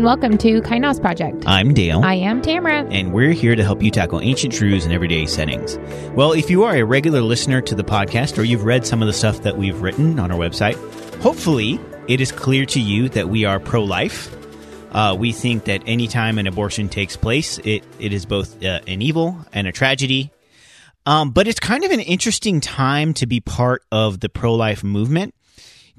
And welcome to Kainos Project. I'm Dale. I am Tamara. and we're here to help you tackle ancient truths in everyday settings. Well, if you are a regular listener to the podcast or you've read some of the stuff that we've written on our website, hopefully it is clear to you that we are pro life. Uh, we think that anytime an abortion takes place, it, it is both uh, an evil and a tragedy. Um, but it's kind of an interesting time to be part of the pro life movement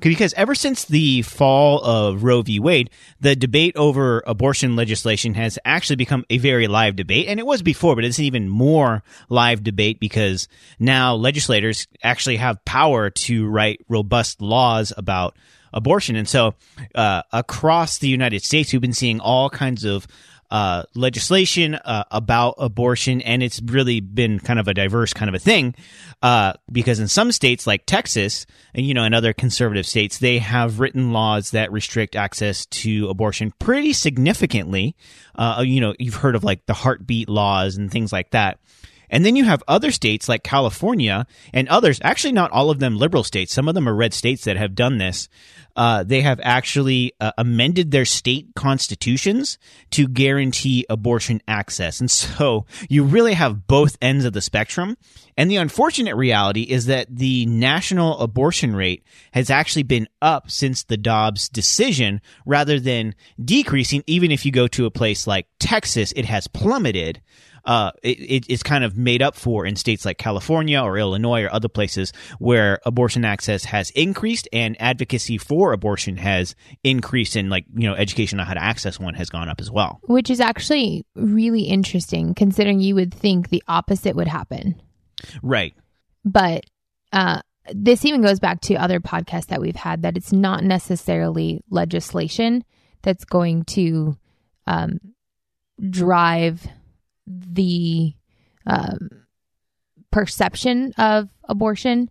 because ever since the fall of Roe v. Wade, the debate over abortion legislation has actually become a very live debate. And it was before, but it's an even more live debate because now legislators actually have power to write robust laws about abortion. And so, uh, across the United States, we've been seeing all kinds of uh, legislation uh, about abortion, and it's really been kind of a diverse kind of a thing. Uh, because in some states, like Texas, and you know, in other conservative states, they have written laws that restrict access to abortion pretty significantly. Uh, you know, you've heard of like the heartbeat laws and things like that. And then you have other states like California and others, actually not all of them liberal states. Some of them are red states that have done this. Uh, they have actually uh, amended their state constitutions to guarantee abortion access. And so you really have both ends of the spectrum. And the unfortunate reality is that the national abortion rate has actually been up since the Dobbs decision rather than decreasing. Even if you go to a place like Texas, it has plummeted uh, it, it, it's kind of made up for in states like California or Illinois or other places where abortion access has increased and advocacy for abortion has increased and like, you know, education on how to access one has gone up as well. Which is actually really interesting considering you would think the opposite would happen. Right. But uh, this even goes back to other podcasts that we've had that it's not necessarily legislation that's going to um, drive the um, perception of abortion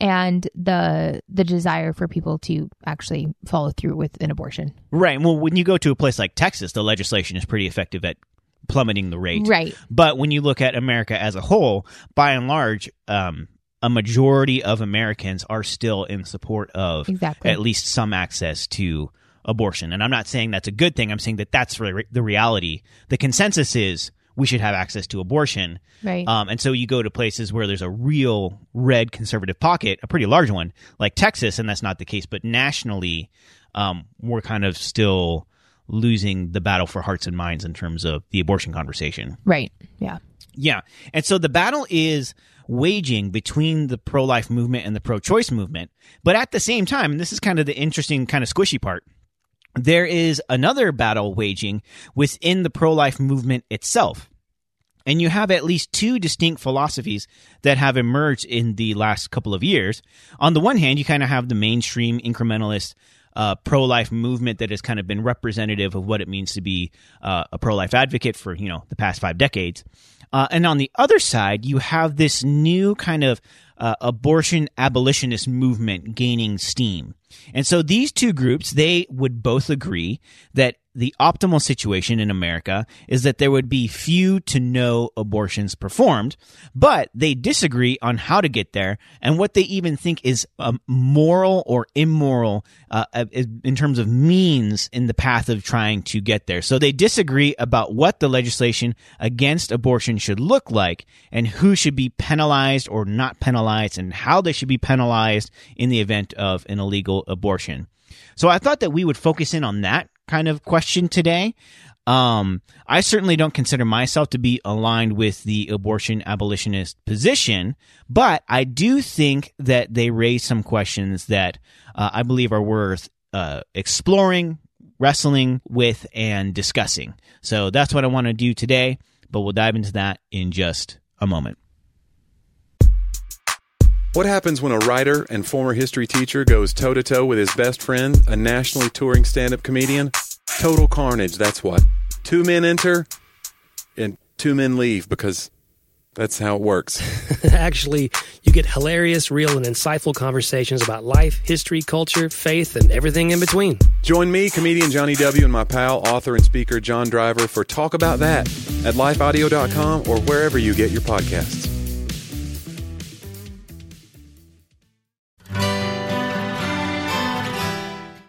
and the the desire for people to actually follow through with an abortion. Right. Well, when you go to a place like Texas, the legislation is pretty effective at plummeting the rate. Right. But when you look at America as a whole, by and large, um, a majority of Americans are still in support of Exactly. at least some access to abortion. And I'm not saying that's a good thing. I'm saying that that's re- the reality. The consensus is we should have access to abortion. Right. Um, and so you go to places where there's a real red conservative pocket, a pretty large one, like Texas, and that's not the case. But nationally, um, we're kind of still losing the battle for hearts and minds in terms of the abortion conversation. right. Yeah. Yeah. And so the battle is waging between the pro life movement and the pro choice movement. But at the same time, and this is kind of the interesting, kind of squishy part, there is another battle waging within the pro life movement itself. And you have at least two distinct philosophies that have emerged in the last couple of years. On the one hand, you kind of have the mainstream incrementalist uh, pro life movement that has kind of been representative of what it means to be uh, a pro life advocate for you know the past five decades. Uh, and on the other side, you have this new kind of uh, abortion abolitionist movement gaining steam. And so these two groups, they would both agree that the optimal situation in America is that there would be few to no abortions performed, but they disagree on how to get there and what they even think is um, moral or immoral uh, in terms of means in the path of trying to get there. So they disagree about what the legislation against abortion should look like and who should be penalized or not penalized and how they should be penalized in the event of an illegal abortion. So I thought that we would focus in on that kind of question today. Um, I certainly don't consider myself to be aligned with the abortion abolitionist position, but I do think that they raise some questions that uh, I believe are worth uh, exploring, wrestling with, and discussing. So that's what I want to do today, but we'll dive into that in just a moment. What happens when a writer and former history teacher goes toe to toe with his best friend, a nationally touring stand up comedian? Total carnage, that's what. Two men enter and two men leave because That's how it works. Actually, you get hilarious, real, and insightful conversations about life, history, culture, faith, and everything in between. Join me, comedian Johnny W., and my pal, author, and speaker John Driver for Talk About That at lifeaudio.com or wherever you get your podcasts.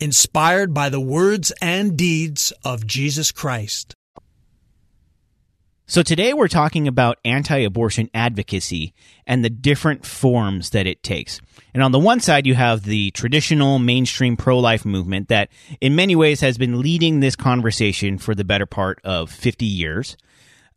inspired by the words and deeds of Jesus Christ. So today we're talking about anti-abortion advocacy and the different forms that it takes. And on the one side, you have the traditional mainstream pro-life movement that in many ways has been leading this conversation for the better part of 50 years.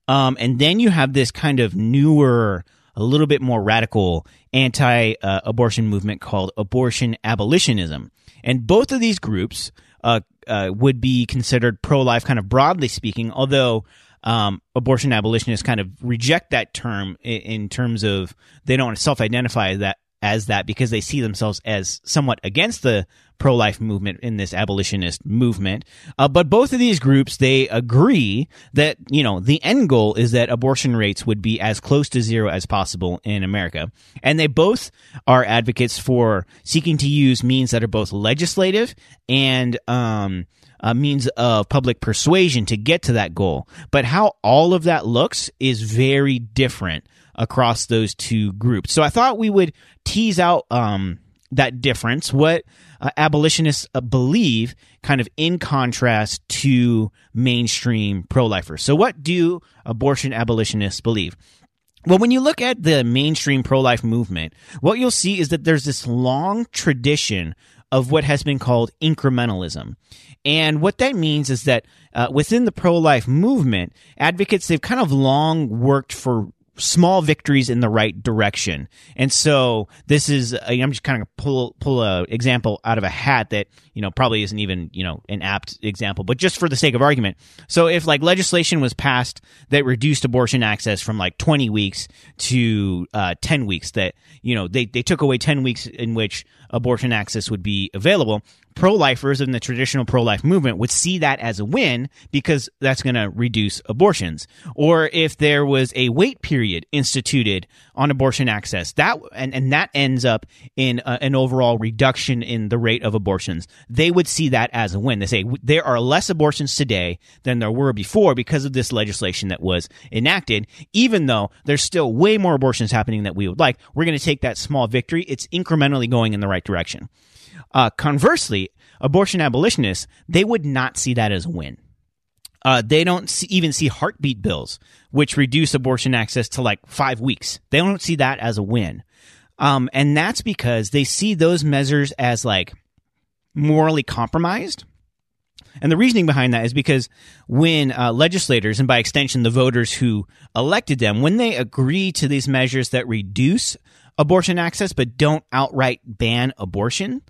Um, and then you have this kind of newer, a little bit more radical anti-abortion movement called abortion abolitionism. And both of these groups uh, uh, would be considered pro life, kind of broadly speaking, although um, abortion abolitionists kind of reject that term in, in terms of they don't self identify that as that because they see themselves as somewhat against the pro life movement in this abolitionist movement. Uh, but both of these groups, they agree that, you know, the end goal is that abortion rates would be as close to zero as possible in America. And they both are advocates for seeking to use means that are both legislative and, um, a means of public persuasion to get to that goal. But how all of that looks is very different across those two groups. So I thought we would tease out um, that difference, what uh, abolitionists uh, believe, kind of in contrast to mainstream pro lifers. So, what do abortion abolitionists believe? Well, when you look at the mainstream pro life movement, what you'll see is that there's this long tradition of what has been called incrementalism. And what that means is that uh, within the pro life movement, advocates, they've kind of long worked for small victories in the right direction. And so this is, I'm just kind of pull, pull a example out of a hat that, you know, probably isn't even, you know, an apt example, but just for the sake of argument. So if like legislation was passed that reduced abortion access from like 20 weeks to, uh, 10 weeks that, you know, they, they took away 10 weeks in which abortion access would be available pro-lifers in the traditional pro-life movement would see that as a win because that's going to reduce abortions. Or if there was a wait period instituted on abortion access, that and, and that ends up in a, an overall reduction in the rate of abortions, they would see that as a win. They say there are less abortions today than there were before because of this legislation that was enacted, even though there's still way more abortions happening that we would like. We're going to take that small victory. It's incrementally going in the right direction. Uh, conversely, abortion abolitionists, they would not see that as a win. Uh, they don't see, even see heartbeat bills, which reduce abortion access to like five weeks. They don't see that as a win. Um, and that's because they see those measures as like morally compromised. And the reasoning behind that is because when uh, legislators, and by extension the voters who elected them, when they agree to these measures that reduce abortion access but don't outright ban abortion,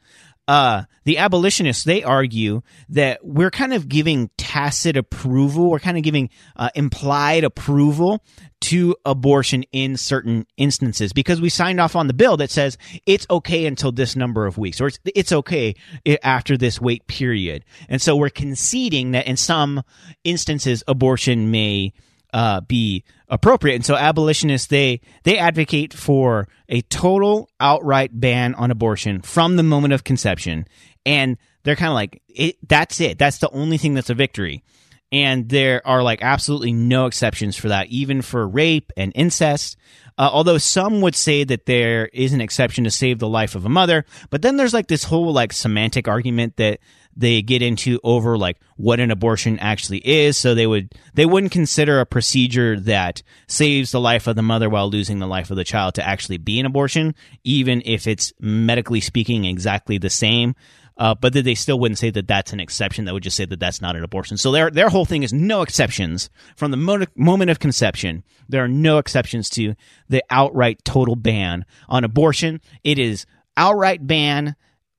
uh, the abolitionists they argue that we're kind of giving tacit approval, we're kind of giving uh, implied approval to abortion in certain instances because we signed off on the bill that says it's okay until this number of weeks or it's, it's okay after this wait period. And so we're conceding that in some instances abortion may uh, be appropriate. And so abolitionists they they advocate for a total outright ban on abortion from the moment of conception, and they're kind of like it, that's it. That's the only thing that's a victory. And there are like absolutely no exceptions for that, even for rape and incest. Uh, although some would say that there is an exception to save the life of a mother, but then there's like this whole like semantic argument that they get into over like what an abortion actually is. So they would they wouldn't consider a procedure that saves the life of the mother while losing the life of the child to actually be an abortion, even if it's medically speaking exactly the same. Uh, but that they still wouldn't say that that's an exception. That would just say that that's not an abortion. So their their whole thing is no exceptions from the mo- moment of conception. There are no exceptions to the outright total ban on abortion. It is outright ban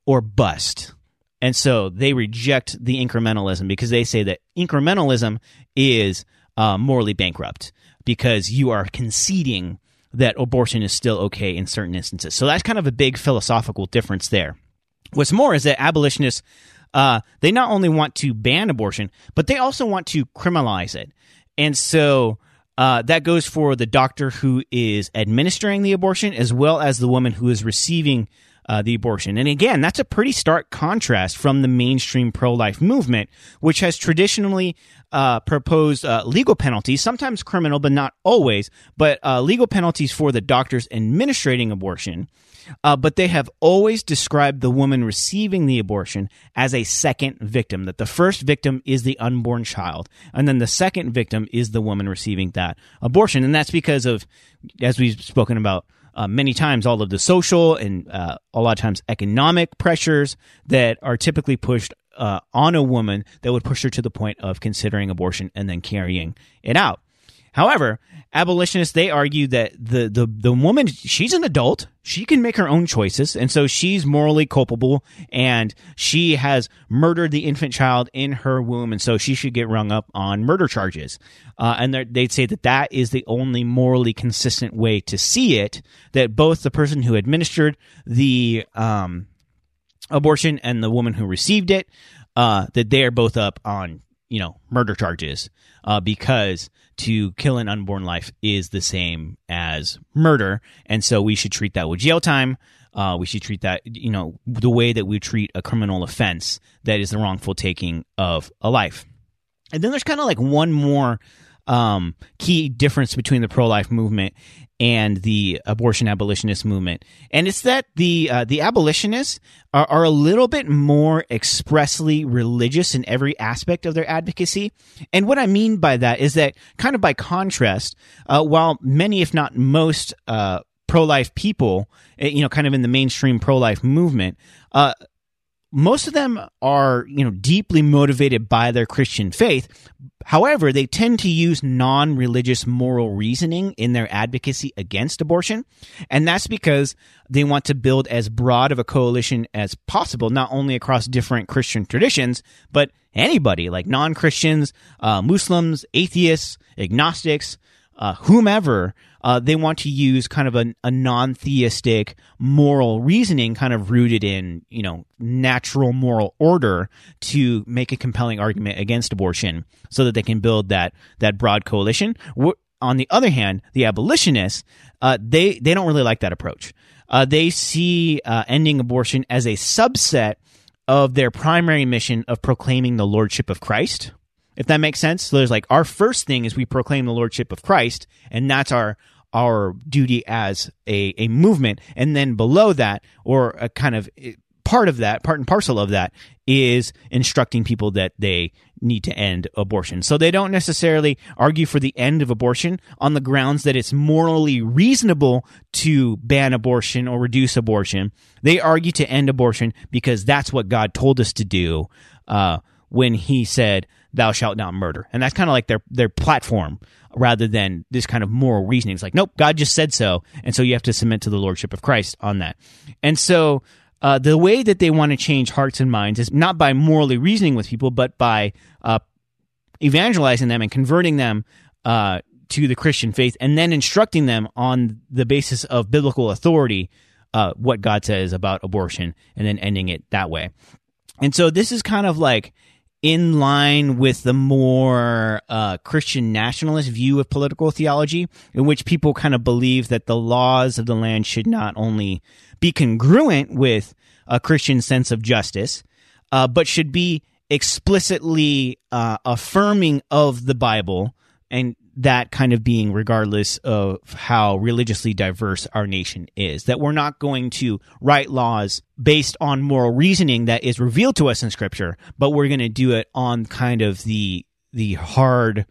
or bust. And so they reject the incrementalism because they say that incrementalism is uh, morally bankrupt because you are conceding that abortion is still okay in certain instances. So that's kind of a big philosophical difference there. What's more is that abolitionists uh, they not only want to ban abortion, but they also want to criminalize it. And so uh, that goes for the doctor who is administering the abortion as well as the woman who is receiving uh, the abortion. And again, that's a pretty stark contrast from the mainstream pro life movement, which has traditionally uh, proposed uh, legal penalties, sometimes criminal, but not always, but uh, legal penalties for the doctors administrating abortion. Uh, but they have always described the woman receiving the abortion as a second victim, that the first victim is the unborn child, and then the second victim is the woman receiving that abortion. And that's because of, as we've spoken about, uh, many times all of the social and uh, a lot of times economic pressures that are typically pushed uh, on a woman that would push her to the point of considering abortion and then carrying it out. However, abolitionists they argue that the, the the woman she's an adult, she can make her own choices, and so she's morally culpable, and she has murdered the infant child in her womb, and so she should get rung up on murder charges. Uh, and they'd say that that is the only morally consistent way to see it. That both the person who administered the um, abortion and the woman who received it, uh, that they are both up on you know murder charges uh, because to kill an unborn life is the same as murder, and so we should treat that with jail time. Uh, we should treat that, you know, the way that we treat a criminal offense that is the wrongful taking of a life. And then there's kind of like one more um, key difference between the pro life movement and the abortion abolitionist movement, and it's that the uh, the abolitionists are, are, a little bit more expressly religious in every aspect of their advocacy. And what I mean by that is that, kind of by contrast, uh, while many, if not most, uh, pro life people, eh, you know, kind of in the mainstream pro life movement, uh, most of them are, you know, deeply motivated by their Christian faith. However, they tend to use non-religious moral reasoning in their advocacy against abortion. And that's because they want to build as broad of a coalition as possible, not only across different Christian traditions, but anybody like non-Christians, uh, Muslims, atheists, agnostics, uh, whomever uh, they want to use kind of a, a non-theistic moral reasoning kind of rooted in you know natural moral order to make a compelling argument against abortion so that they can build that that broad coalition. On the other hand the abolitionists uh, they they don't really like that approach. Uh, they see uh, ending abortion as a subset of their primary mission of proclaiming the lordship of christ if that makes sense. So there's like our first thing is we proclaim the lordship of Christ, and that's our our duty as a, a movement. And then below that, or a kind of eh, part of that, part and parcel of that, is instructing people that they need to end abortion. So they don't necessarily argue for the end of abortion on the grounds that it's morally reasonable to ban abortion or reduce abortion. They argue to end abortion because that's what God told us to do uh, when He said, thou shalt not murder. And that's kind of like their their platform rather than this kind of moral reasoning. It's like, nope, God just said so, and so you have to submit to the lordship of Christ on that. And so uh, the way that they want to change hearts and minds is not by morally reasoning with people, but by uh, evangelizing them and converting them uh, to the Christian faith, and then instructing them on the basis of biblical authority uh, what God says about abortion, and then ending it that way. And so this is kind of like in line with the more uh, Christian nationalist view of political theology, in which people kind of believe that the laws of the land should not only be congruent with a Christian sense of justice, uh, but should be explicitly uh, affirming of the Bible and that kind of being regardless of how religiously diverse our nation is. That we're not going to write laws based on moral reasoning that is revealed to us in scripture, but we're going to do it on kind of the the hard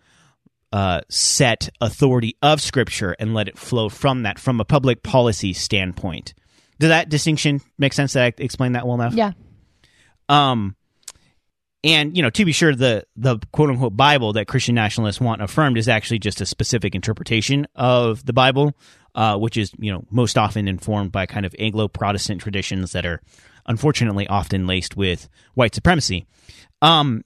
uh, set authority of scripture and let it flow from that from a public policy standpoint. Does that distinction make sense? That I explained that well enough? Yeah. Um, and you know, to be sure, the the quote unquote Bible that Christian nationalists want affirmed is actually just a specific interpretation of the Bible, uh, which is you know most often informed by kind of Anglo Protestant traditions that are unfortunately often laced with white supremacy. Um,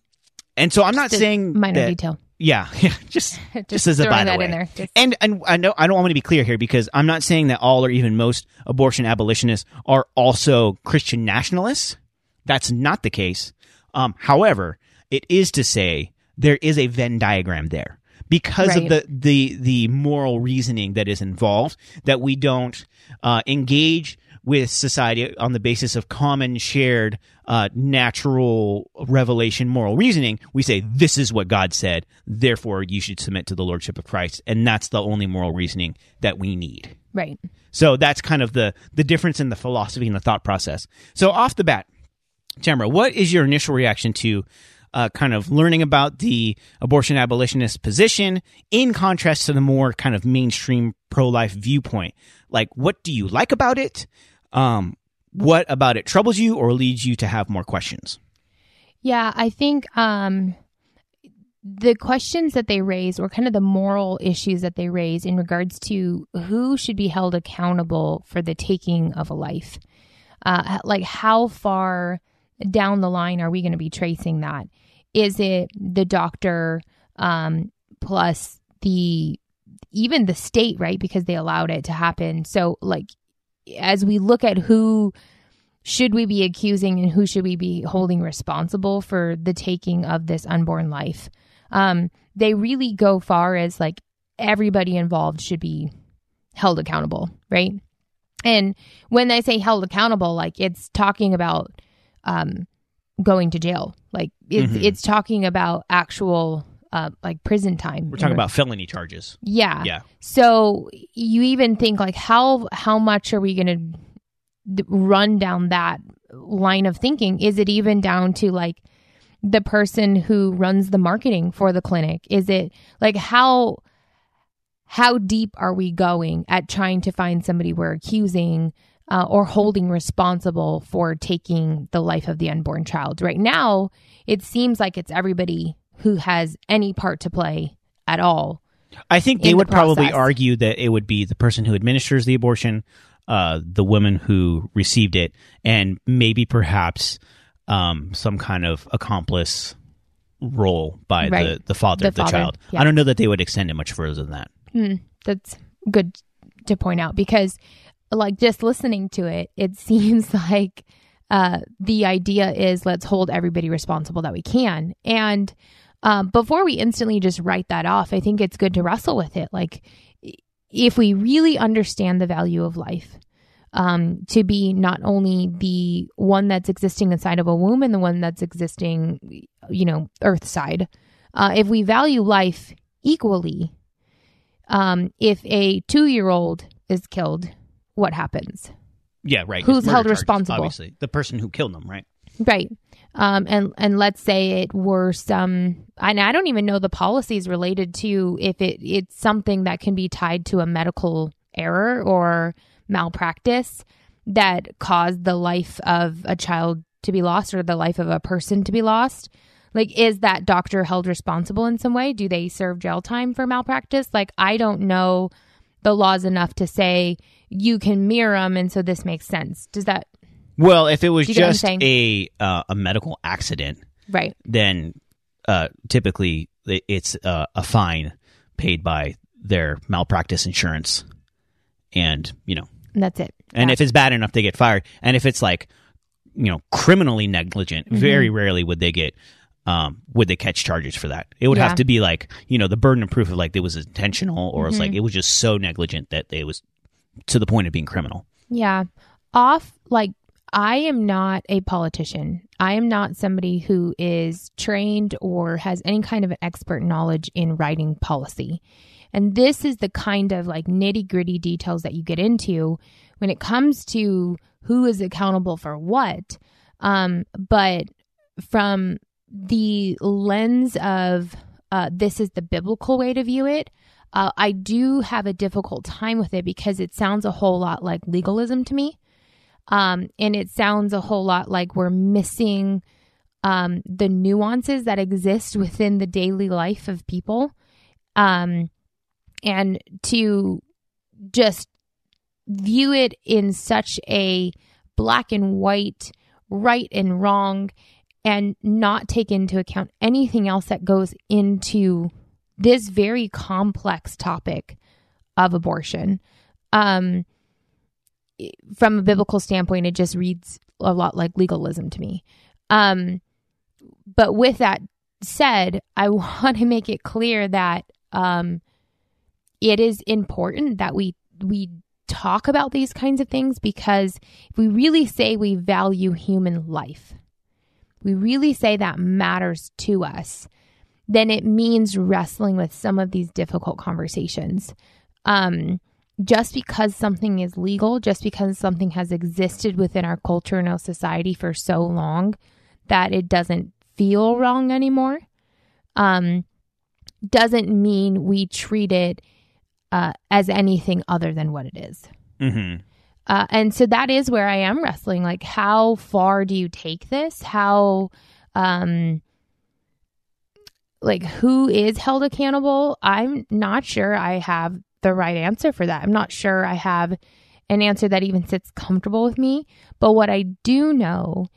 and so I'm not Just saying minor that- detail. Yeah, yeah, just just, as a by the way. in there. Just- And and I know I don't want to be clear here because I'm not saying that all or even most abortion abolitionists are also Christian nationalists. That's not the case. Um, however, it is to say there is a Venn diagram there because of the the the moral reasoning that is involved that we don't uh, engage with society on the basis of common shared uh, natural revelation moral reasoning. We say this is what god said. Therefore you should submit to the lordship of christ. And that's the only moral reasoning that we need. Right. so that's kind of the the difference in the philosophy and the thought process. So off the bat, Tamara, what is your initial reaction to uh, kind of learning about the abortion abolitionist position in contrast to the more kind of mainstream pro life viewpoint? Like, what do you like about it? Um, what about it troubles you or leads you to have more questions? Yeah, I think um, the questions that they raise, or kind of the moral issues that they raise in regards to who should be held accountable for the taking of a life. Uh, like, how far down the line are we going to be tracing that? Is it the doctor um, plus the even the state, right? Because they allowed it to happen. So, like, as we look at who should we be accusing and who should we be holding responsible for the taking of this unborn life? Um, they really go far as like everybody involved should be held accountable, right? And when they say held accountable, like it's talking about um, going to jail, like it's Mhm. it's talking about actual uh, like prison time. We're talking about felony charges. yeah, Yeah. so you even think like how how much are we going to run down that line of thinking? Is it even down to like the person who runs the marketing for the clinic? Is it like how how deep are we going at trying to find somebody we're accusing uh, or holding responsible for taking the life of the unborn child? Right now, it seems like it's everybody who has any part to play at all. I think they the would probably argue that it would be the person who administers the abortion, uh, the woman who received it, and maybe perhaps um, some kind of accomplice role by the, Right. the father The of the father, child. yeah. I don't know that they would extend it much further than that. Hmm, that's good to point out because, like, just listening to it, it seems like uh, the idea is let's hold everybody responsible that we can. And um, before we instantly just write that off, I think it's good to wrestle with it. Like, if we really understand the value of life, um, to be not only the one that's existing inside of a womb and the one that's existing, you know, earth side, uh, if we value life equally, um, if a two year old is killed, what happens? Yeah, right. Who's held charges, responsible? Obviously, the person who killed them, right? Right. Um, and and let's say it were some, and I don't even know the policies related to if it it's something that can be tied to a medical error or malpractice that caused the life of a child to be lost or the life of a person to be lost. Like, is that doctor held responsible in some way? Do they serve jail time for malpractice? Like, I don't know the laws enough to say you can mirror them, and so this makes sense. Does that Well, if it was Do you get what I'm just a uh, a medical accident, right? then uh, typically it's uh, a fine paid by their malpractice insurance, and you know, And that's it. and Yeah. if it's bad enough, they get fired. And if it's like, you know, criminally negligent, Mm-hmm. very rarely would they get. Um, would they catch charges for that? It would Yeah. have to be like, you know, the burden of proof of like it was intentional or it's Mm-hmm. like it was just so negligent that it was to the point of being criminal. Yeah. Off, like, I am not a politician. I am not somebody who is trained or has any kind of expert knowledge in writing policy. And this is the kind of like nitty gritty details that you get into when it comes to who is accountable for what. Um, but from the lens of uh, this is the biblical way to view it, uh, I do have a difficult time with it because it sounds a whole lot like legalism to me. Um, and it sounds a whole lot like we're missing um, the nuances that exist within the daily life of people. Um, and to just view it in such a black and white, right and wrong, and not take into account anything else that goes into this very complex topic of abortion. Um, from a biblical standpoint, it just reads a lot like legalism to me. Um, but with that said, I want to make it clear that um, it is important that we we talk about these kinds of things because if we really say we value human life, we really say that matters to us, then it means wrestling with some of these difficult conversations. Um, just because something is legal, just because something has existed within our culture and our society for so long that it doesn't feel wrong anymore, um, doesn't mean we treat it uh, as anything other than what it is. Mm-hmm. Uh, and so that is where I am wrestling. Like, how far do you take this? How, um, like, who is held accountable? I'm not sure I have the right answer for that. I'm not sure I have an answer that even sits comfortable with me. But what I do know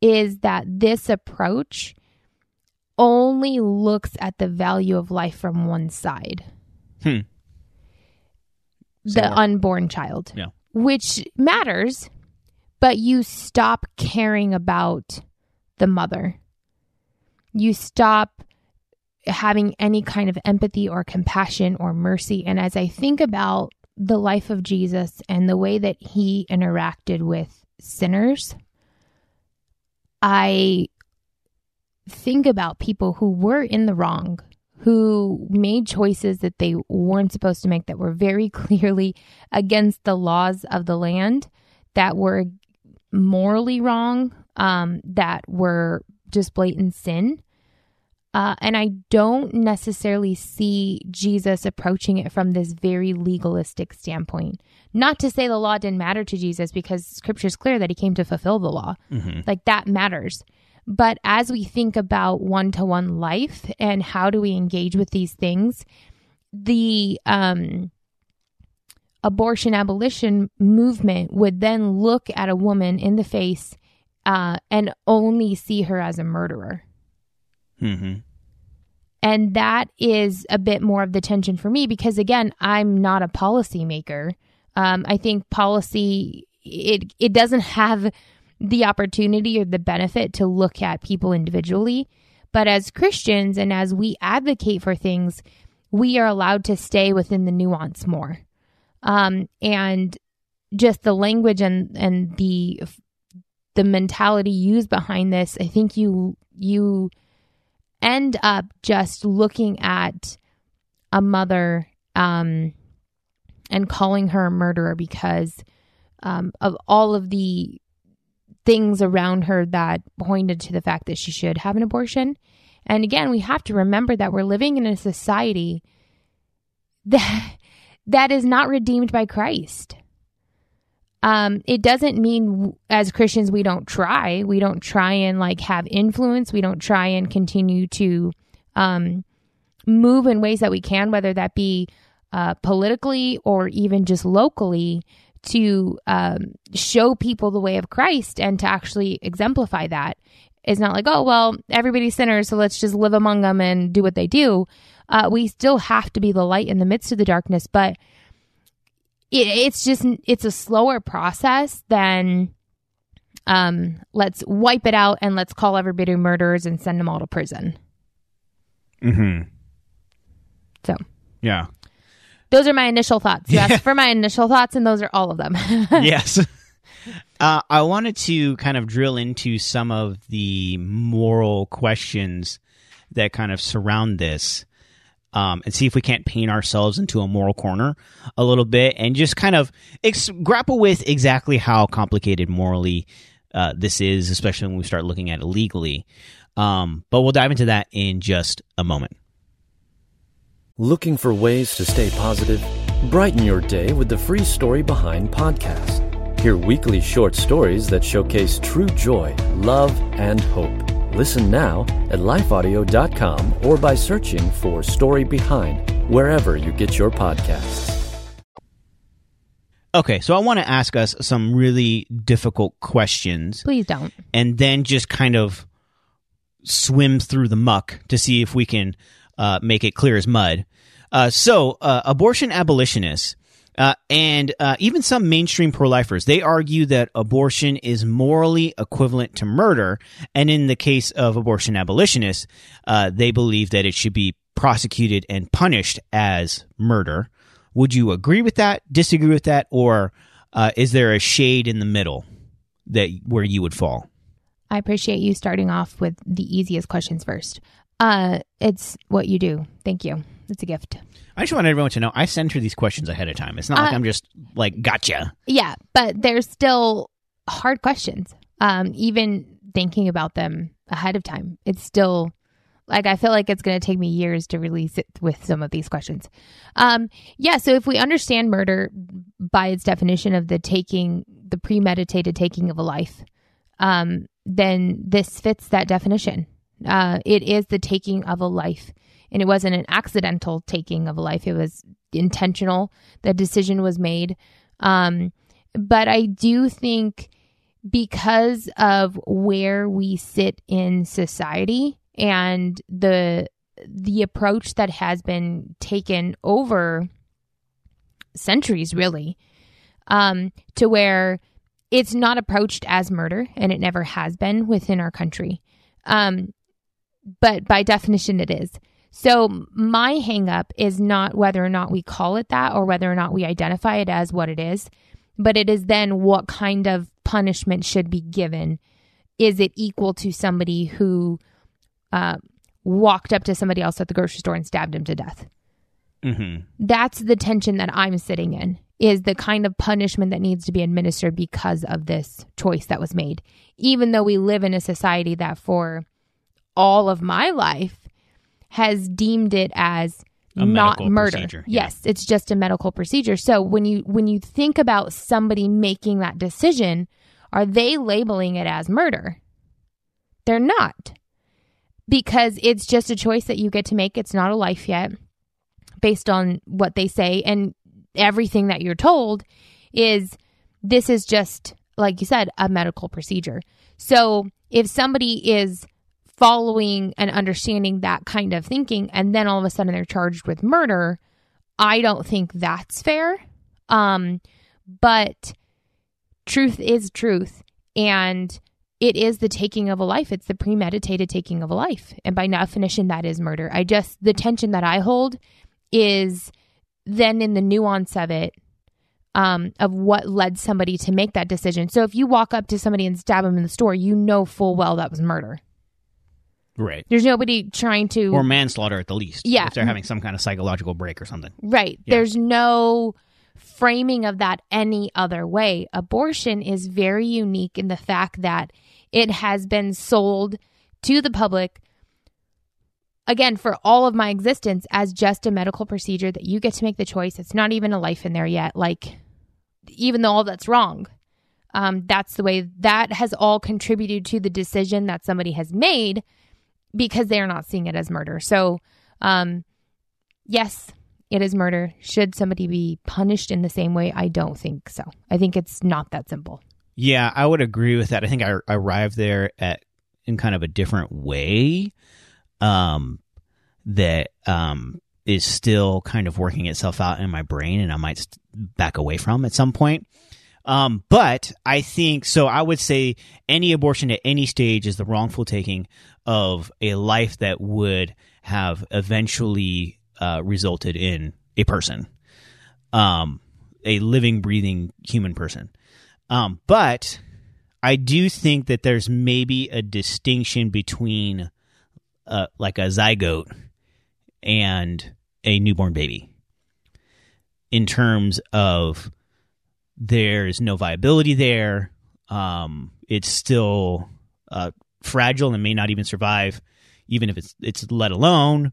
is that this approach only looks at the value of life from one side Hmm. the unborn child, Yeah. Which matters, but you stop caring about the mother. You stop having any kind of empathy or compassion or mercy. And as I think about the life of Jesus and the way that he interacted with sinners, I think about people who were in the wrong, who made choices that they weren't supposed to make, that were very clearly against the laws of the land, that were morally wrong, um, that were just blatant sin. Uh, and I don't necessarily see Jesus approaching it from this very legalistic standpoint. Not to say the law didn't matter to Jesus, because scripture is clear that he came to fulfill the law. Like that matters. But as we think about one to one life and how do we engage with these things, the um, abortion abolition movement would then look at a woman in the face uh, and only see her as a murderer. Mm-hmm. And that is a bit more of the tension for me because again, I'm not a policymaker. Um, I think policy it it doesn't have the opportunity or the benefit to look at people individually. But as Christians and as we advocate for things, we are allowed to stay within the nuance more. Um, and just the language and and the the mentality used behind this, I think you you end up just looking at a mother um, and calling her a murderer because um, of all of the things around her that pointed to the fact that she should have an abortion. And again, we have to remember that we're living in a society that that is not redeemed by Christ. Um, it doesn't mean as Christians we don't try. We don't try and like have influence. We don't try and continue to um, move in ways that we can, whether that be uh, politically or even just locally, to um, show people the way of Christ and to actually exemplify that. It's not like, oh, well, everybody's sinners, so let's just live among them and do what they do. Uh, we still have to be the light in the midst of the darkness, but it, it's just, it's a slower process than um, let's wipe it out and let's call everybody murderers and send them all to prison. Mm-hmm. So Yeah. Those are my initial thoughts. You asked for my initial thoughts, and those are all of them. yes. Uh, I wanted to kind of drill into some of the moral questions that kind of surround this um, and see if we can't paint ourselves into a moral corner a little bit and just kind of ex- grapple with exactly how complicated morally uh, this is, especially when we start looking at it legally. Um, but we'll dive into that in just a moment. Looking for ways to stay positive? Brighten your day with the free Story Behind podcast. Hear weekly short stories that showcase true joy, love, and hope. Listen now at lifeaudio.com or by searching for Story Behind wherever you get your podcasts. Okay, so I want to ask us some really difficult questions Please don't. and then just kind of swim through the muck to see if we can uh, make it clear as mud. Uh, so, uh, abortion abolitionists uh, and uh, even some mainstream pro-lifers they argue that abortion is morally equivalent to murder, and in the case of abortion abolitionists, uh, they believe that it should be prosecuted and punished as murder. Would you agree with that? Disagree with that? Or is there a shade in the middle that where you would fall? I appreciate you starting off with the easiest questions first. Uh, it's what you do. Thank you. It's a gift. I just want everyone to know I send her these questions ahead of time. It's not like Uh, I'm just like gotcha. Yeah, but they're still hard questions. Um, even thinking about them ahead of time, it's still like I feel like it's going to take me years to release it with some of these questions. Um, yeah, so if we understand murder by its definition of the taking, the premeditated taking of a life, um, then this fits that definition. Uh, it is the taking of a life, and it wasn't an accidental taking of a life. It was intentional. The decision was made. Um, but I do think because of where we sit in society and the the approach that has been taken over centuries really um, to where it's not approached as murder and it never has been within our country um, but by definition it is so my hangup is not whether or not we call it that or whether or not we identify it as what it is but it is then what kind of punishment should be given is it equal to somebody who uh, walked up to somebody else at the grocery store and stabbed him to death Mm-hmm. that's the tension that I'm sitting in is the kind of punishment that needs to be administered because of this choice that was made. Even though we live in a society that for all of my life has deemed it as A not murder. yeah. Yes, it's just a medical procedure. So when you when you think about somebody making that decision, are they labeling it as murder? They're not. Because it's just a choice that you get to make. It's not a life yet based on what they say and everything that you're told is this is just like you said a medical procedure so if somebody is following and understanding that kind of thinking and then all of a sudden they're charged with murder i don't think that's fair um but truth is truth and it is the taking of a life it's the premeditated taking of a life and by definition that is murder i just the tension that i hold is then in the nuance of it um, of what led somebody to make that decision. So if you walk up to somebody and stab them in the store, you know full well that was murder. Right. There's nobody trying to Or manslaughter at the least. Yeah. If they're having some kind of psychological break or something. Right. Yeah. There's no framing of that any other way. Abortion is very unique in the fact that it has been sold to the public again for all of my existence as just a medical procedure that you get to make the choice. It's not even a life in there yet. Like even though all that's wrong. Um, that's the way that has all contributed to the decision that somebody has made because they are not seeing it as murder. So, um, yes, it is murder. Should somebody be punished in the same way? I don't think so. I think it's not that simple. Yeah, I would agree with that. I think I arrived there at in kind of a different way. Um, that um is still kind of working itself out in my brain, and I might back away from at some point. Um, but I think so. I would say any abortion at any stage is the wrongful taking of a life that would have eventually uh, resulted in a person, um, a living, breathing human person. Um, but I do think that there's maybe a distinction between uh, like a zygote and a newborn baby in terms of there's no viability there. Um, it's still uh, fragile and may not even survive, even if it's it's let alone.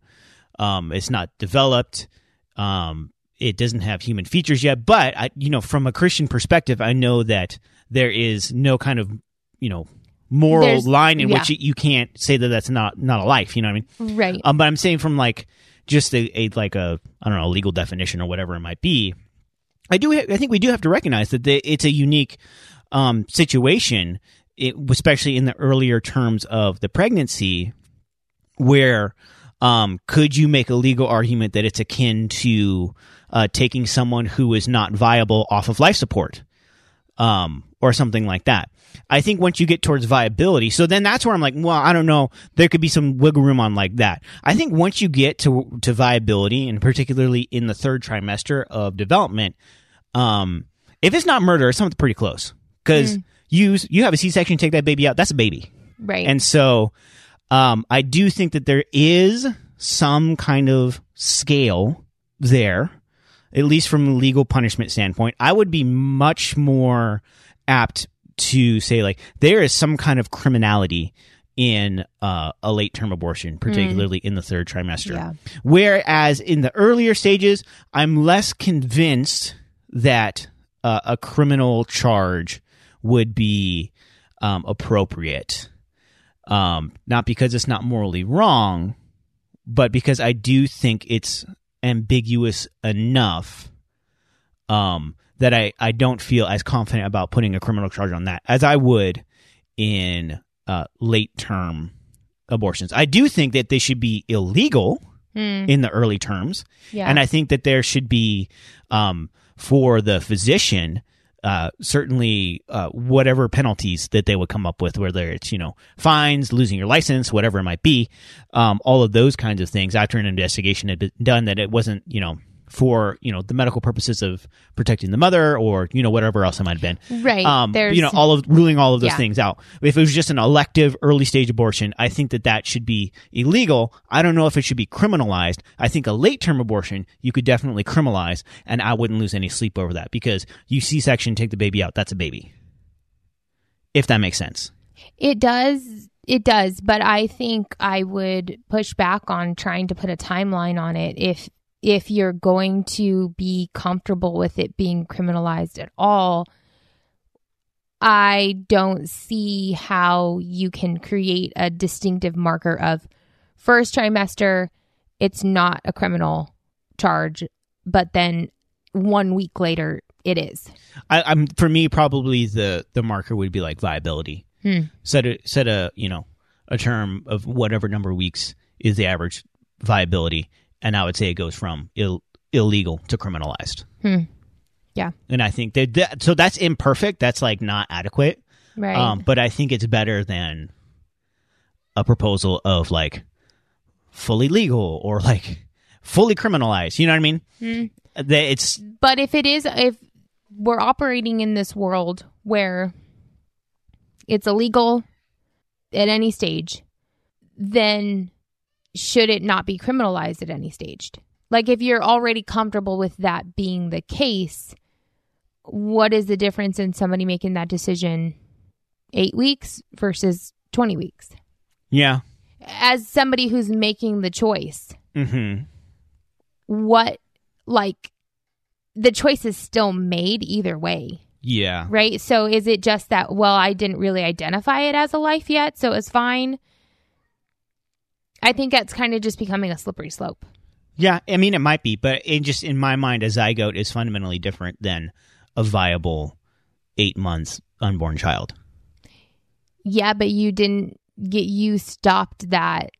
Um, it's not developed. Um, it doesn't have human features yet. But I, you know, from a Christian perspective, I know that there is no kind of you know moral There's- line in yeah. which you, you can't say that that's not not a life. You know what I mean? Right. Um, but I'm saying from like just a, a like a I don't know a legal definition or whatever it might be. I do. Ha- I think we do have to recognize that the, it's a unique um, situation, it, especially in the earlier terms of the pregnancy, where um, could you make a legal argument that it's akin to uh, taking someone who is not viable off of life support? um, or something like that. I think once you get towards viability, so then that's where I'm like, well, I don't know. There could be some wiggle room on like that. I think once you get to to viability, and particularly in the third trimester of development, um, if it's not murder, it's something pretty close because you you have a C section, take that baby out, that's a baby. right. And so um, I do think that there is some kind of scale there, at least from a legal punishment standpoint. I would be much more apt to say, like, there is some kind of criminality in uh, a late term abortion, particularly in the third trimester. Yeah. Whereas in the earlier stages, I'm less convinced that uh, a criminal charge would be um, appropriate. Um, not because it's not morally wrong, but because I do think it's ambiguous enough um, that I, I don't feel as confident about putting a criminal charge on that as I would in uh, late term abortions. I do think that they should be illegal in the early terms. Yeah. And I think that there should be, um, for the physician, uh, certainly uh, whatever penalties that they would come up with, whether it's you know fines, losing your license, whatever it might be, um, all of those kinds of things after an investigation had been done that it wasn't you know for you know the medical purposes of protecting the mother or you know whatever else it might have been. Right. Um, you know all of ruling all of those Yeah. things out. If it was just an elective early stage abortion, I think that that should be illegal. I don't know if it should be criminalized. I think a late term abortion you could definitely criminalize, and I wouldn't lose any sleep over that because you C section, take the baby out, that's a baby. If that makes sense. It does. It does, but I think I would push back on trying to put a timeline on it if if you're going to be comfortable with it being criminalized at all. I don't see how you can create a distinctive marker of first trimester it's not a criminal charge, but then one week later it is. I, I'm for me probably the the marker would be like viability. Hmm. Set a set a you know a term of whatever number of weeks is the average viability, and I would say it goes from Ill, illegal to criminalized. Hmm. Yeah. And I think that, that so that's imperfect. That's like not adequate. Right. Um, but I think it's better than a proposal of like fully legal or like fully criminalized. You know what I mean? Hmm. That it's But if it is, if we're operating in this world where it's illegal at any stage, then should it not be criminalized at any stage? Like, if you're already comfortable with that being the case, what is the difference in somebody making that decision eight weeks versus 20 weeks? yeah. As somebody who's making the choice, Mm-hmm. what, like, the choice is still made either way. Yeah. right? So is it just that, well, I didn't really identify it as a life yet, so it's fine? I think that's kind of just becoming a slippery slope. Yeah, I mean it might be, but it just in my mind, a zygote is fundamentally different than a viable eight months unborn child. Yeah, but you didn't get, you stopped that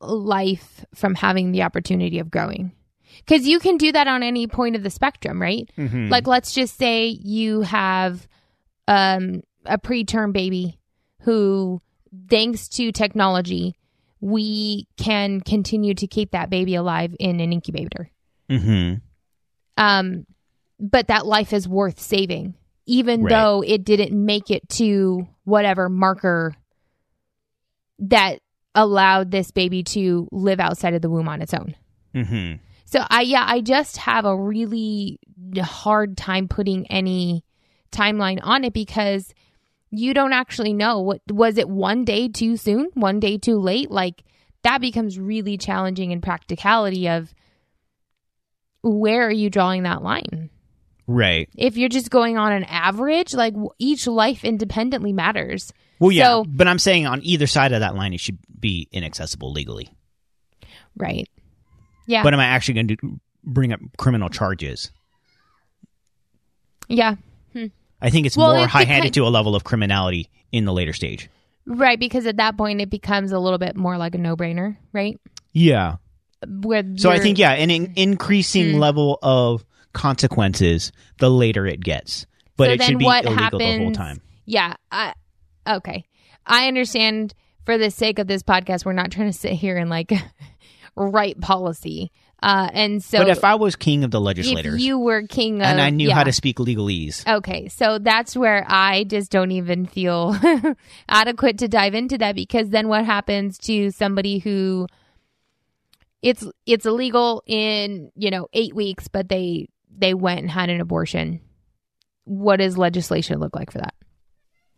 life from having the opportunity of growing. Because you can do that on any point of the spectrum, right? Mm-hmm. Like, let's just say you have um, a preterm baby who, thanks to technology, we can continue to keep that baby alive in an incubator. Mm-hmm. Um, but that life is worth saving, even Right. though it didn't make it to whatever marker that allowed this baby to live outside of the womb on its own. Mm-hmm. So I yeah, I just have a really hard time putting any timeline on it because you don't actually know what was it one day too soon, one day too late? Like that becomes really challenging in practicality of where are you drawing that line? Right. If you're just going on an average, like each life independently matters. Well, yeah, So- but I'm saying on either side of that line, it should be inaccessible legally. Right. Yeah. But am I actually going to bring up criminal charges? yeah. Hmm. I think it's Well, more it high-handed to a level of criminality in the later stage. Right. Because at that point, it becomes a little bit more like a no brainer, right? Yeah. Where So I think yeah, an in- increasing Hmm. level of consequences the later it gets, but So it should be what illegal the whole time. Yeah. I, okay. I understand for the sake of this podcast, we're not trying to sit here and like write policy. Uh, and so but if I was king of the legislators if you were king of, and I knew yeah. how to speak legalese, Okay, so that's where I just don't even feel adequate to dive into that because then what happens to somebody who it's it's illegal in, you know, 8 weeks but they they went and had an abortion. What does legislation look like for that?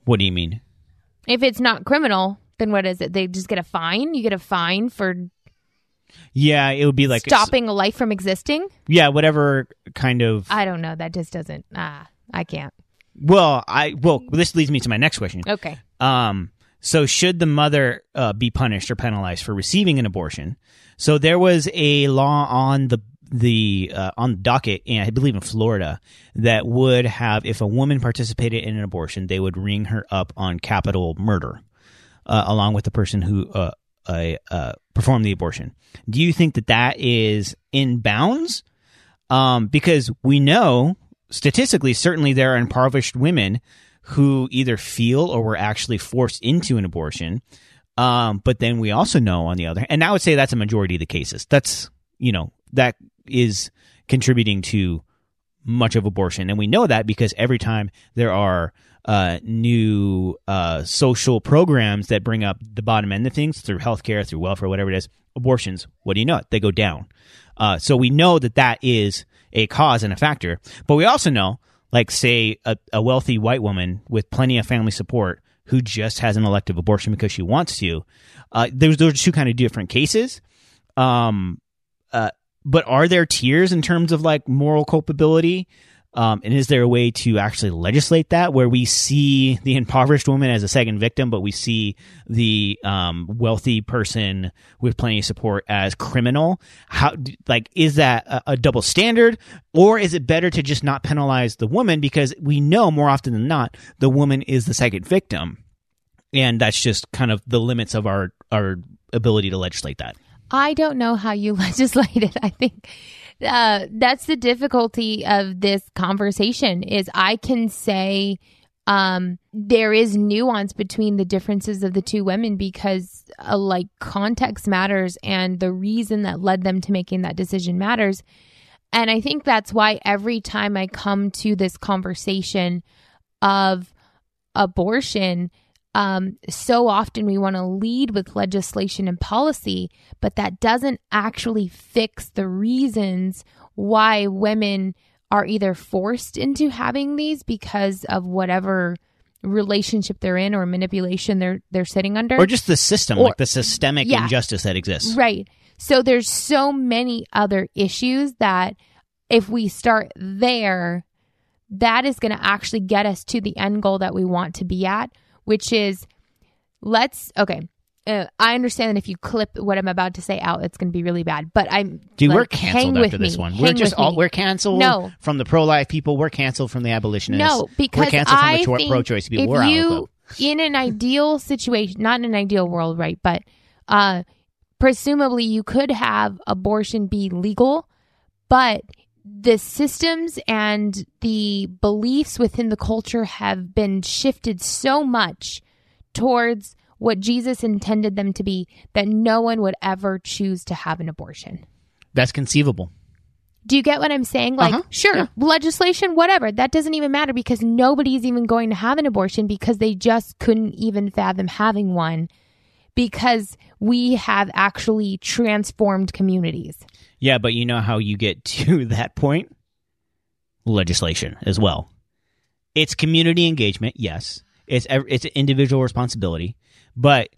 what do you mean? If it's not criminal, then what is it? They just get a fine? You get a fine for Yeah, it would be like stopping a life from existing? Yeah, whatever kind of. I don't know. That just doesn't ah, I can't. well, I well, this leads me to my next question. Okay. Um, so should the mother uh, be punished or penalized for receiving an abortion? So there was a law on the the uh, on the docket, and I believe in Florida, that would have if a woman participated in an abortion, they would ring her up on capital murder, uh, along with the person who uh, uh, uh, performed the abortion. Do you think that that is in bounds? Um, because we know statistically, certainly there are impoverished women who either feel or were actually forced into an abortion. Um, but then we also know on the other, and I would say that's a majority of the cases. That's you know that is contributing to much of abortion, and we know that because every time there are uh, new uh, social programs that bring up the bottom end of things through healthcare, through welfare, whatever it is, abortions. What do you know? They go down. Uh, so we know that that is a cause and a factor, but we also know, like say a, a wealthy white woman with plenty of family support who just has an elective abortion because she wants to. Uh, there's those two kind of different cases. Um, uh, but are there tiers in terms of like moral culpability? Um, and is there a way to actually legislate that where we see the impoverished woman as a second victim, but we see the um, wealthy person with plenty of support as criminal? How like is that a, a double standard, or is it better to just not penalize the woman because we know more often than not the woman is the second victim, and that's just kind of the limits of our our ability to legislate that. I don't know how you legislate it. I think uh, that's the difficulty of this conversation is I can say um, there is nuance between the differences of the two women because uh, like context matters and the reason that led them to making that decision matters. And I think that's why every time I come to this conversation of abortion, um, so often we want to lead with legislation and policy, but that doesn't actually fix the reasons why women are either forced into having these because of whatever relationship they're in or manipulation they're they're sitting under or just the system, Or- like the systemic Yeah. injustice that exists. Right. So there's so many other issues that if we start there, that is going to actually get us to the end goal that we want to be at, which is let's, okay. Uh, I understand that if you clip what I'm about to say out, it's going to be really bad. But I'm Dude, like, we're canceled after with this me. one. Hang We're just all me. we're canceled No. from the pro life people. We're canceled from the abolitionists. No, because we're canceled I from the think pro choice people. if We're out of the you, in an ideal situation, not in an ideal world, right? But uh, presumably, you could have abortion be legal, but the systems and the beliefs within the culture have been shifted so much towards what Jesus intended them to be that no one would ever choose to have an abortion. That's conceivable. Do you get what I'm saying? Like, Uh-huh. sure, legislation, whatever. That doesn't even matter because nobody's even going to have an abortion because they just couldn't even fathom having one because we have actually transformed communities. Yeah, but you know how you get to that point? Legislation as well. It's community engagement, yes. It's it's an individual responsibility, but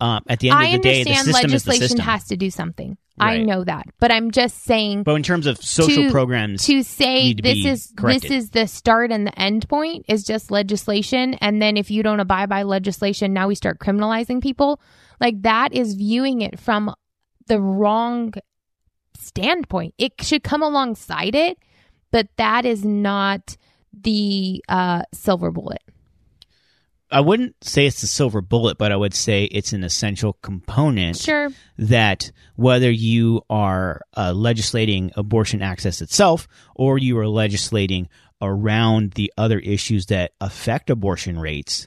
um, at the end I of the day, the system is the legislation system. has to do something. I know that, but I'm just saying but in terms of social to- programs, to say to this is corrected. this is the start and the end point is just legislation and then if you don't abide by legislation now we start criminalizing people like that is viewing it from the wrong standpoint it should come alongside it but that is not the uh silver bullet I wouldn't say it's the silver bullet, but I would say it's an essential component. sure that whether you are uh, legislating abortion access itself or you are legislating around the other issues that affect abortion rates,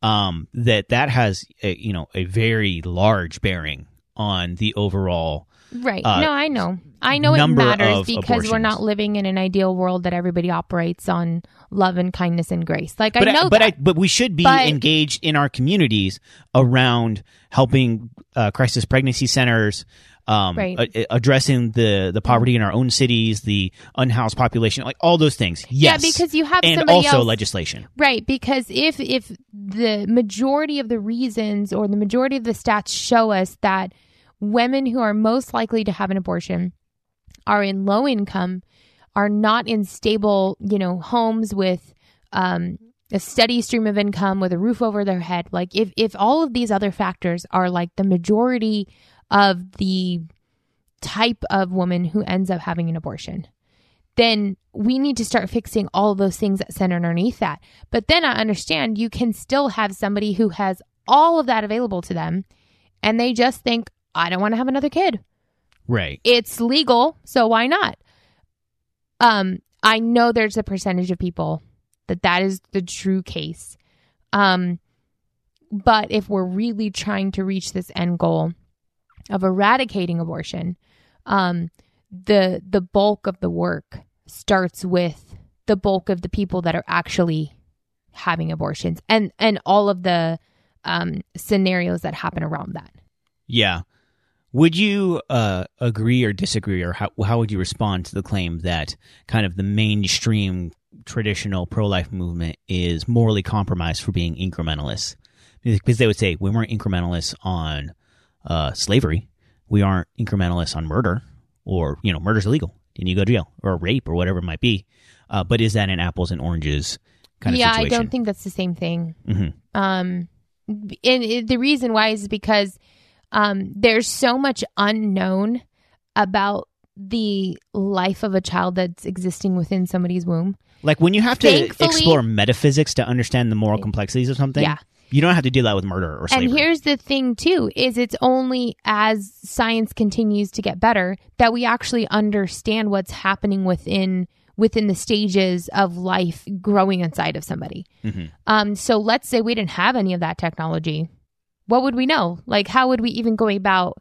um, that that has a, you know a very large bearing on the overall. Right. uh, no, I know. I know it matters because we're not living in an ideal world that everybody operates on love and kindness and grace. Like But I know but that. I but we should be But- engaged in our communities around helping uh, crisis pregnancy centers. Um, Right. a- addressing the the poverty in our own cities, the unhoused population, like all those things. Yeah, because you have and also else- legislation. Right, because if if the majority of the reasons or the majority of the stats show us that women who are most likely to have an abortion are in low income, are not in stable, you know, homes with um, a steady stream of income with a roof over their head, like if if all of these other factors are like the majority of the type of woman who ends up having an abortion, then we need to start fixing all of those things that center underneath that. But then I understand you can still have somebody who has all of that available to them and they just think, I don't want to have another kid. Right. It's legal, so why not? Um, I know there's a percentage of people that that is the true case. Um, but if we're really trying to reach this end goal of eradicating abortion, um, the the bulk of the work starts with the bulk of the people that are actually having abortions and and all of the um, scenarios that happen around that. Yeah. Would you uh, agree or disagree, or how, how would you respond to the claim that kind of the mainstream traditional pro life movement is morally compromised for being incrementalist? Because they would say we weren't incrementalists on uh, slavery, we aren't incrementalists on murder, or you know, murder's illegal and you go to jail, or rape, or whatever it might be. Uh, but is that an apples and oranges kind yeah, of situation? Yeah, I don't think that's the same thing. hmm Um, and it, the reason why is because um, there's so much unknown about the life of a child that's existing within somebody's womb. Like when you have to Thankfully- explore metaphysics to understand the moral complexities of something, Yeah. you don't have to do that with murder or slavery. And here's the thing too is it's only as science continues to get better that we actually understand what's happening within within the stages of life growing inside of somebody. Mhm. Um so let's say we didn't have any of that technology. What would we know? Like how would we even go about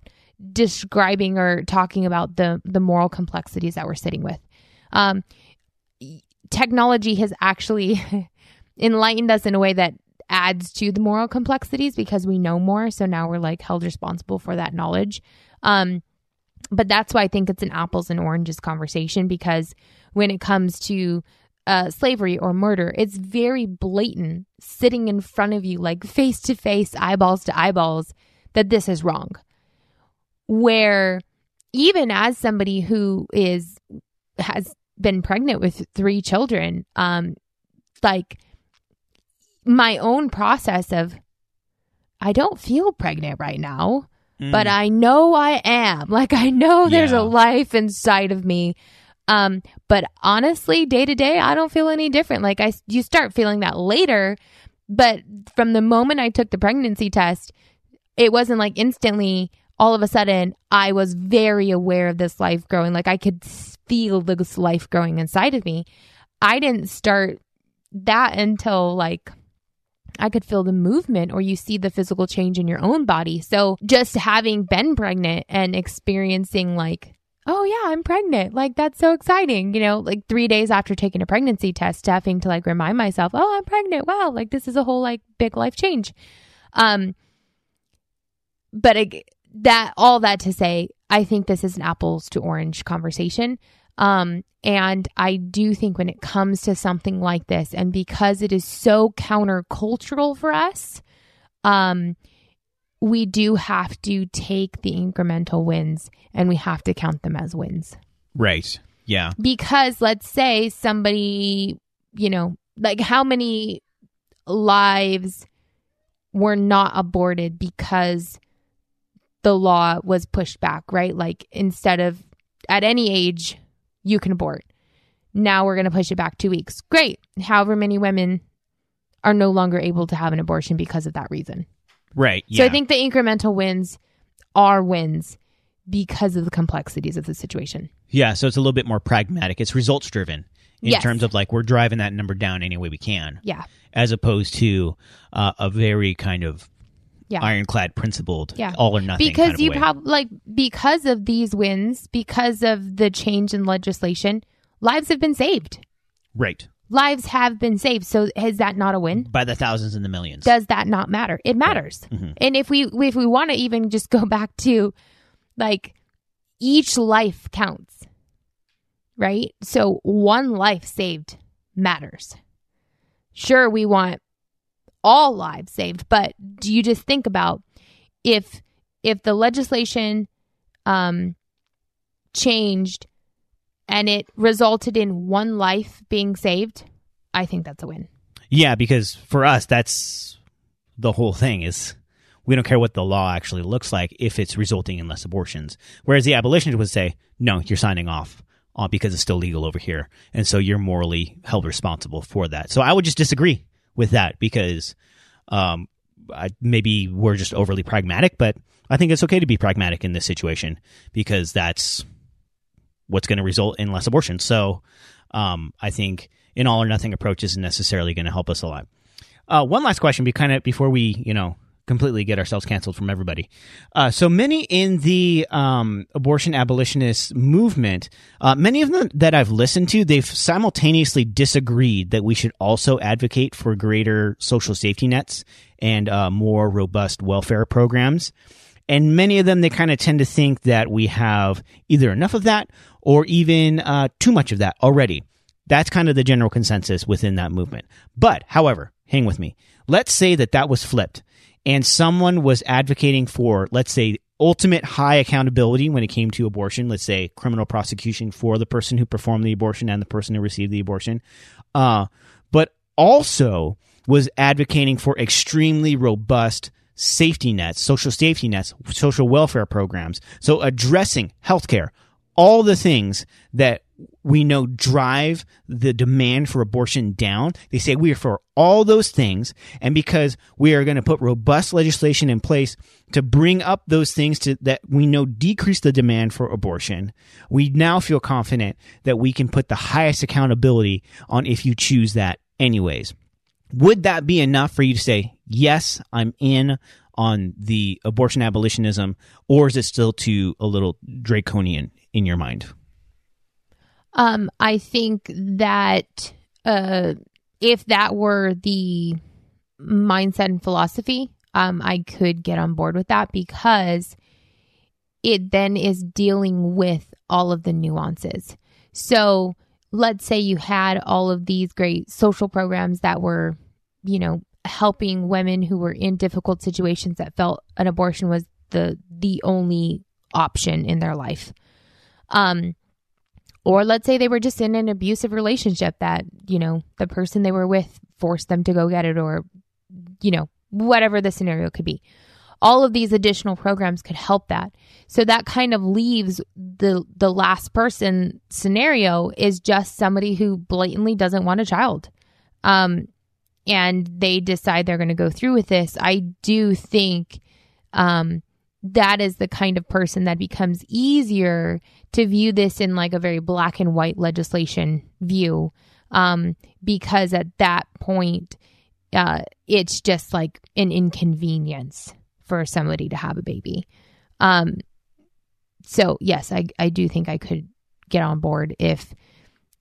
describing or talking about the the moral complexities that we're sitting with? Um technology has actually enlightened us in a way that adds to the moral complexities because we know more so now we're like held responsible for that knowledge um but that's why i think it's an apples and oranges conversation because when it comes to uh, slavery or murder it's very blatant sitting in front of you like face to face eyeballs to eyeballs that this is wrong where even as somebody who is has been pregnant with three children um like my own process of I don't feel pregnant right now, but I know I am. Like I know there's Yeah. a life inside of me. Um, but honestly, day to day, I don't feel any different. Like I, you start feeling that later, but from the moment I took the pregnancy test, it wasn't like instantly. All of a sudden, I was very aware of this life growing. Like I could feel this life growing inside of me. I didn't start that until like I could feel the movement or you see the physical change in your own body. So just having been pregnant and experiencing like, oh yeah, I'm pregnant. Like that's so exciting. You know, like three days after taking a pregnancy test, having to like remind myself, oh, I'm pregnant. Wow. Like this is a whole like big life change. Um, but ag- that all that to say, I think this is an apples to orange conversation. Um, and I do think when it comes to something like this, and because it is so countercultural for us, um, we do have to take the incremental wins and we have to count them as wins. Right. Yeah. Because let's say somebody, you know, like how many lives were not aborted because the law was pushed back, right? Like instead of at any age, you can abort. Now we're going to push it back two weeks. Great. However, many women are no longer able to have an abortion because of that reason. Right. So I think the incremental wins are wins because of the complexities of the situation. yeah. So it's a little bit more pragmatic. It's results driven in Yes. terms of like we're driving that number down any way we can, Yeah. as opposed to uh, a very kind of Yeah. ironclad principled, Yeah. all or nothing. because kind of you have like because of these wins, because of the change in legislation, lives have been saved. right Lives have been saved. So is that not a win? by the thousands and the millions. Does that not matter? It matters. Mhm. And if we if we want to even just go back to like each life counts. Right? So one life saved matters. Sure we want all lives saved, but do you just think about if if the legislation um changed and it resulted in one life being saved, I think that's a win. Yeah, because for us, that's the whole thing is we don't care what the law actually looks like if it's resulting in less abortions. Whereas the abolitionists would say, no, you're signing off uh, because it's still legal over here. And so you're morally held responsible for that. So I would just disagree with that because um, I, maybe we're just overly pragmatic, but I think it's okay to be pragmatic in this situation because that's what's going to result in less abortions. So um, I think an all or nothing approach isn't necessarily going to help us a lot. Uh, one last question, be kind of before we, you know, completely get ourselves canceled from everybody. Uh, so many in the um, abortion abolitionist movement, uh, many of them that I've listened to, they've simultaneously disagreed that we should also advocate for greater social safety nets and uh, more robust welfare programs. And many of them, they kind of tend to think that we have either enough of that or even uh, too much of that already. That's kind of the general consensus within that movement. But, however, hang with me. Let's say that that was flipped and someone was advocating for, let's say, ultimate high accountability when it came to abortion. Let's say criminal prosecution for the person who performed the abortion and the person who received the abortion. Uh, but also was advocating for extremely robust safety nets, social safety nets, social welfare programs. So addressing healthcare, all the things that we know drive the demand for abortion down. They say we are for all those things. And because we are going to put robust legislation in place to bring up those things to, that we know decrease the demand for abortion, we now feel confident that we can put the highest accountability on if you choose that anyways. Would that be enough for you to say, yes, I'm in on the abortion abolitionism, or is it still too a little draconian in your mind? Um, I think that uh, if that were the mindset and philosophy, um, I could get on board with that because it then is dealing with all of the nuances. So let's say you had all of these great social programs that were, you know, helping women who were in difficult situations that felt an abortion was the the only option in their life. Um, or let's say they were just in an abusive relationship that, you know, the person they were with forced them to go get it or, you know, whatever the scenario could be. All of these additional programs could help that. So that kind of leaves the the last person scenario is just somebody who blatantly doesn't want a child. Um and they decide they're going to go through with this. I do think um that is the kind of person that becomes easier to view this in like a very black and white legislation view um, because at that point uh, it's just like an inconvenience for somebody to have a baby. Um, so yes I, I do think i could get on board if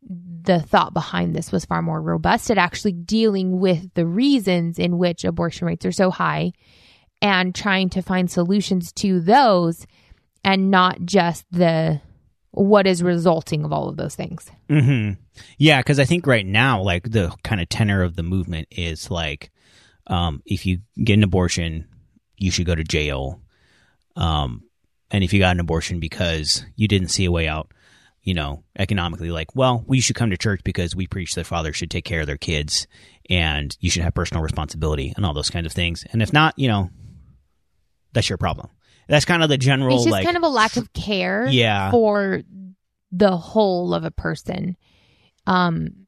the thought behind this was far more robust at actually dealing with the reasons in which abortion rates are so high and trying to find solutions to those and not just the what is resulting of all of those things. Mm-hmm. Yeah, because I think right now, like the kind of tenor of the movement is like, um, if you get an abortion, you should go to jail. Um, and if you got an abortion because you didn't see a way out, you know, economically, like, well, we should come to church because we preach that fathers should take care of their kids and you should have personal responsibility and all those kinds of things. And if not, you know, that's your problem. That's kind of the general, it's just like, kind of a lack of care Yeah. for the whole of a person. Um,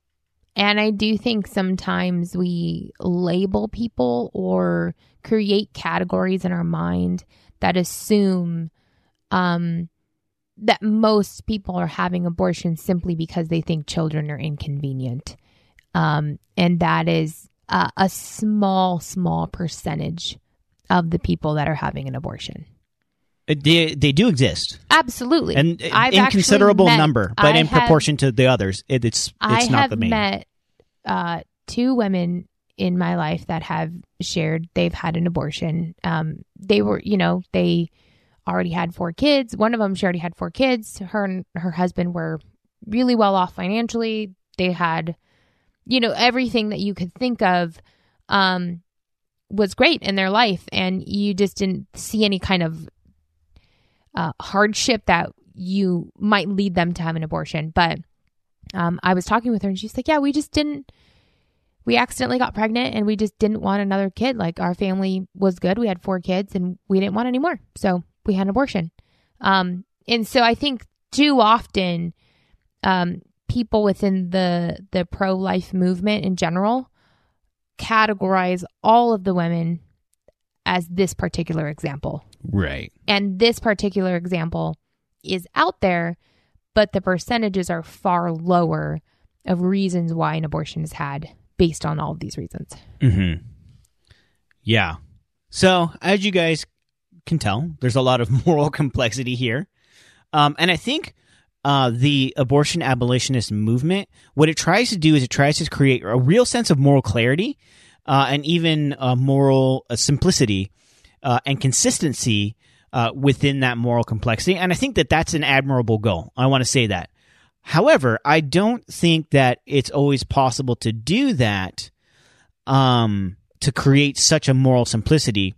and I do think sometimes we label people or create categories in our mind that assume um, that most people are having abortions simply because they think children are inconvenient. Um, and that is uh, a small, small percentage of the people that are having an abortion. they, they do exist. Absolutely. And I've in considerable met- number, but I in have- proportion to the others, it, it's, it's I not have the main. met uh, two women in my life that have shared they've had an abortion. Um, they were, you know, they already had four kids. One of them, she already had four kids. Her and her husband were really well off financially. They had, you know, everything that you could think of um, was great in their life, and you just didn't see any kind of uh, hardship that you might lead them to have an abortion. But um, I was talking with her, and she's like, "Yeah, we just didn't. We accidentally got pregnant, and we just didn't want another kid. Like our family was good. We had four kids, and we didn't want any more, so we had an abortion. Um, and so I think too often, um, people within the the pro life movement in general categorize all of the women as this particular example Right. and this particular example is out there, but the percentages are far lower of reasons why an abortion is had based on all of these reasons. hmm Yeah. So, as you guys can tell, there's a lot of moral complexity here. Um, and I think uh, the abortion abolitionist movement, what it tries to do is it tries to create a real sense of moral clarity uh, and even uh, moral uh, simplicity uh, and consistency within that moral complexity. And I think that that's an admirable goal. I want to say that. However, I don't think that it's always possible to do that um, to create such a moral simplicity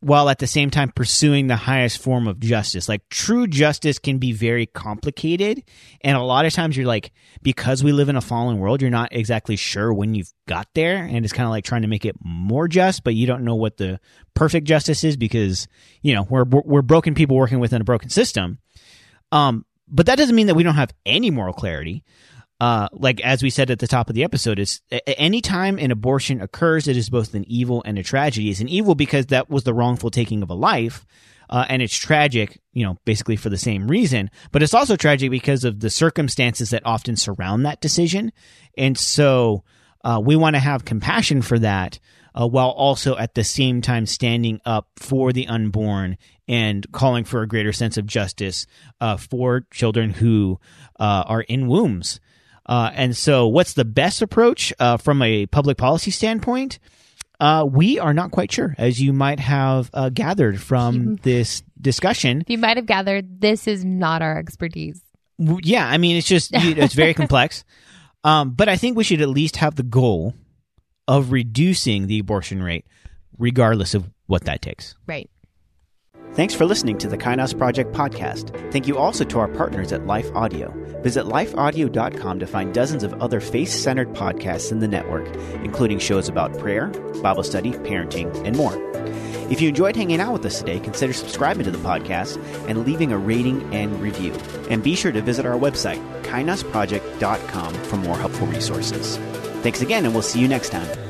while at the same time pursuing the highest form of justice. Like true justice can be very complicated. And a lot of times you're like, because we live in a fallen world, you're not exactly sure when you've got there. And it's kind of like trying to make it more just, but you don't know what the perfect justice is because, you know, we're, we're broken people working within a broken system. Um, but that doesn't mean that we don't have any moral clarity. Uh, like as we said at the top of the episode, is any time an abortion occurs, it is both an evil and a tragedy. It's an evil because that was the wrongful taking of a life, uh, and it's tragic, you know, basically for the same reason. But it's also tragic because of the circumstances that often surround that decision, and so uh, we want to have compassion for that, uh, while also at the same time standing up for the unborn and calling for a greater sense of justice uh, for children who uh, are in wombs. Uh, and so, what's the best approach uh, from a public policy standpoint? Uh, we are not quite sure, as you might have uh, gathered from this discussion. You might have gathered, this is not our expertise. Yeah, I mean, it's just you know, it's very complex. Um, but I think we should at least have the goal of reducing the abortion rate, regardless of what that takes. Right. Thanks for listening to the Kainos Project podcast. Thank you also to our partners at Life Audio. Visit lifeaudio.com to find dozens of other faith centered podcasts in the network, including shows about prayer, Bible study, parenting, and more. If you enjoyed hanging out with us today, consider subscribing to the podcast and leaving a rating and review. And be sure to visit our website, kainosproject.com, for more helpful resources. Thanks again, and we'll see you next time.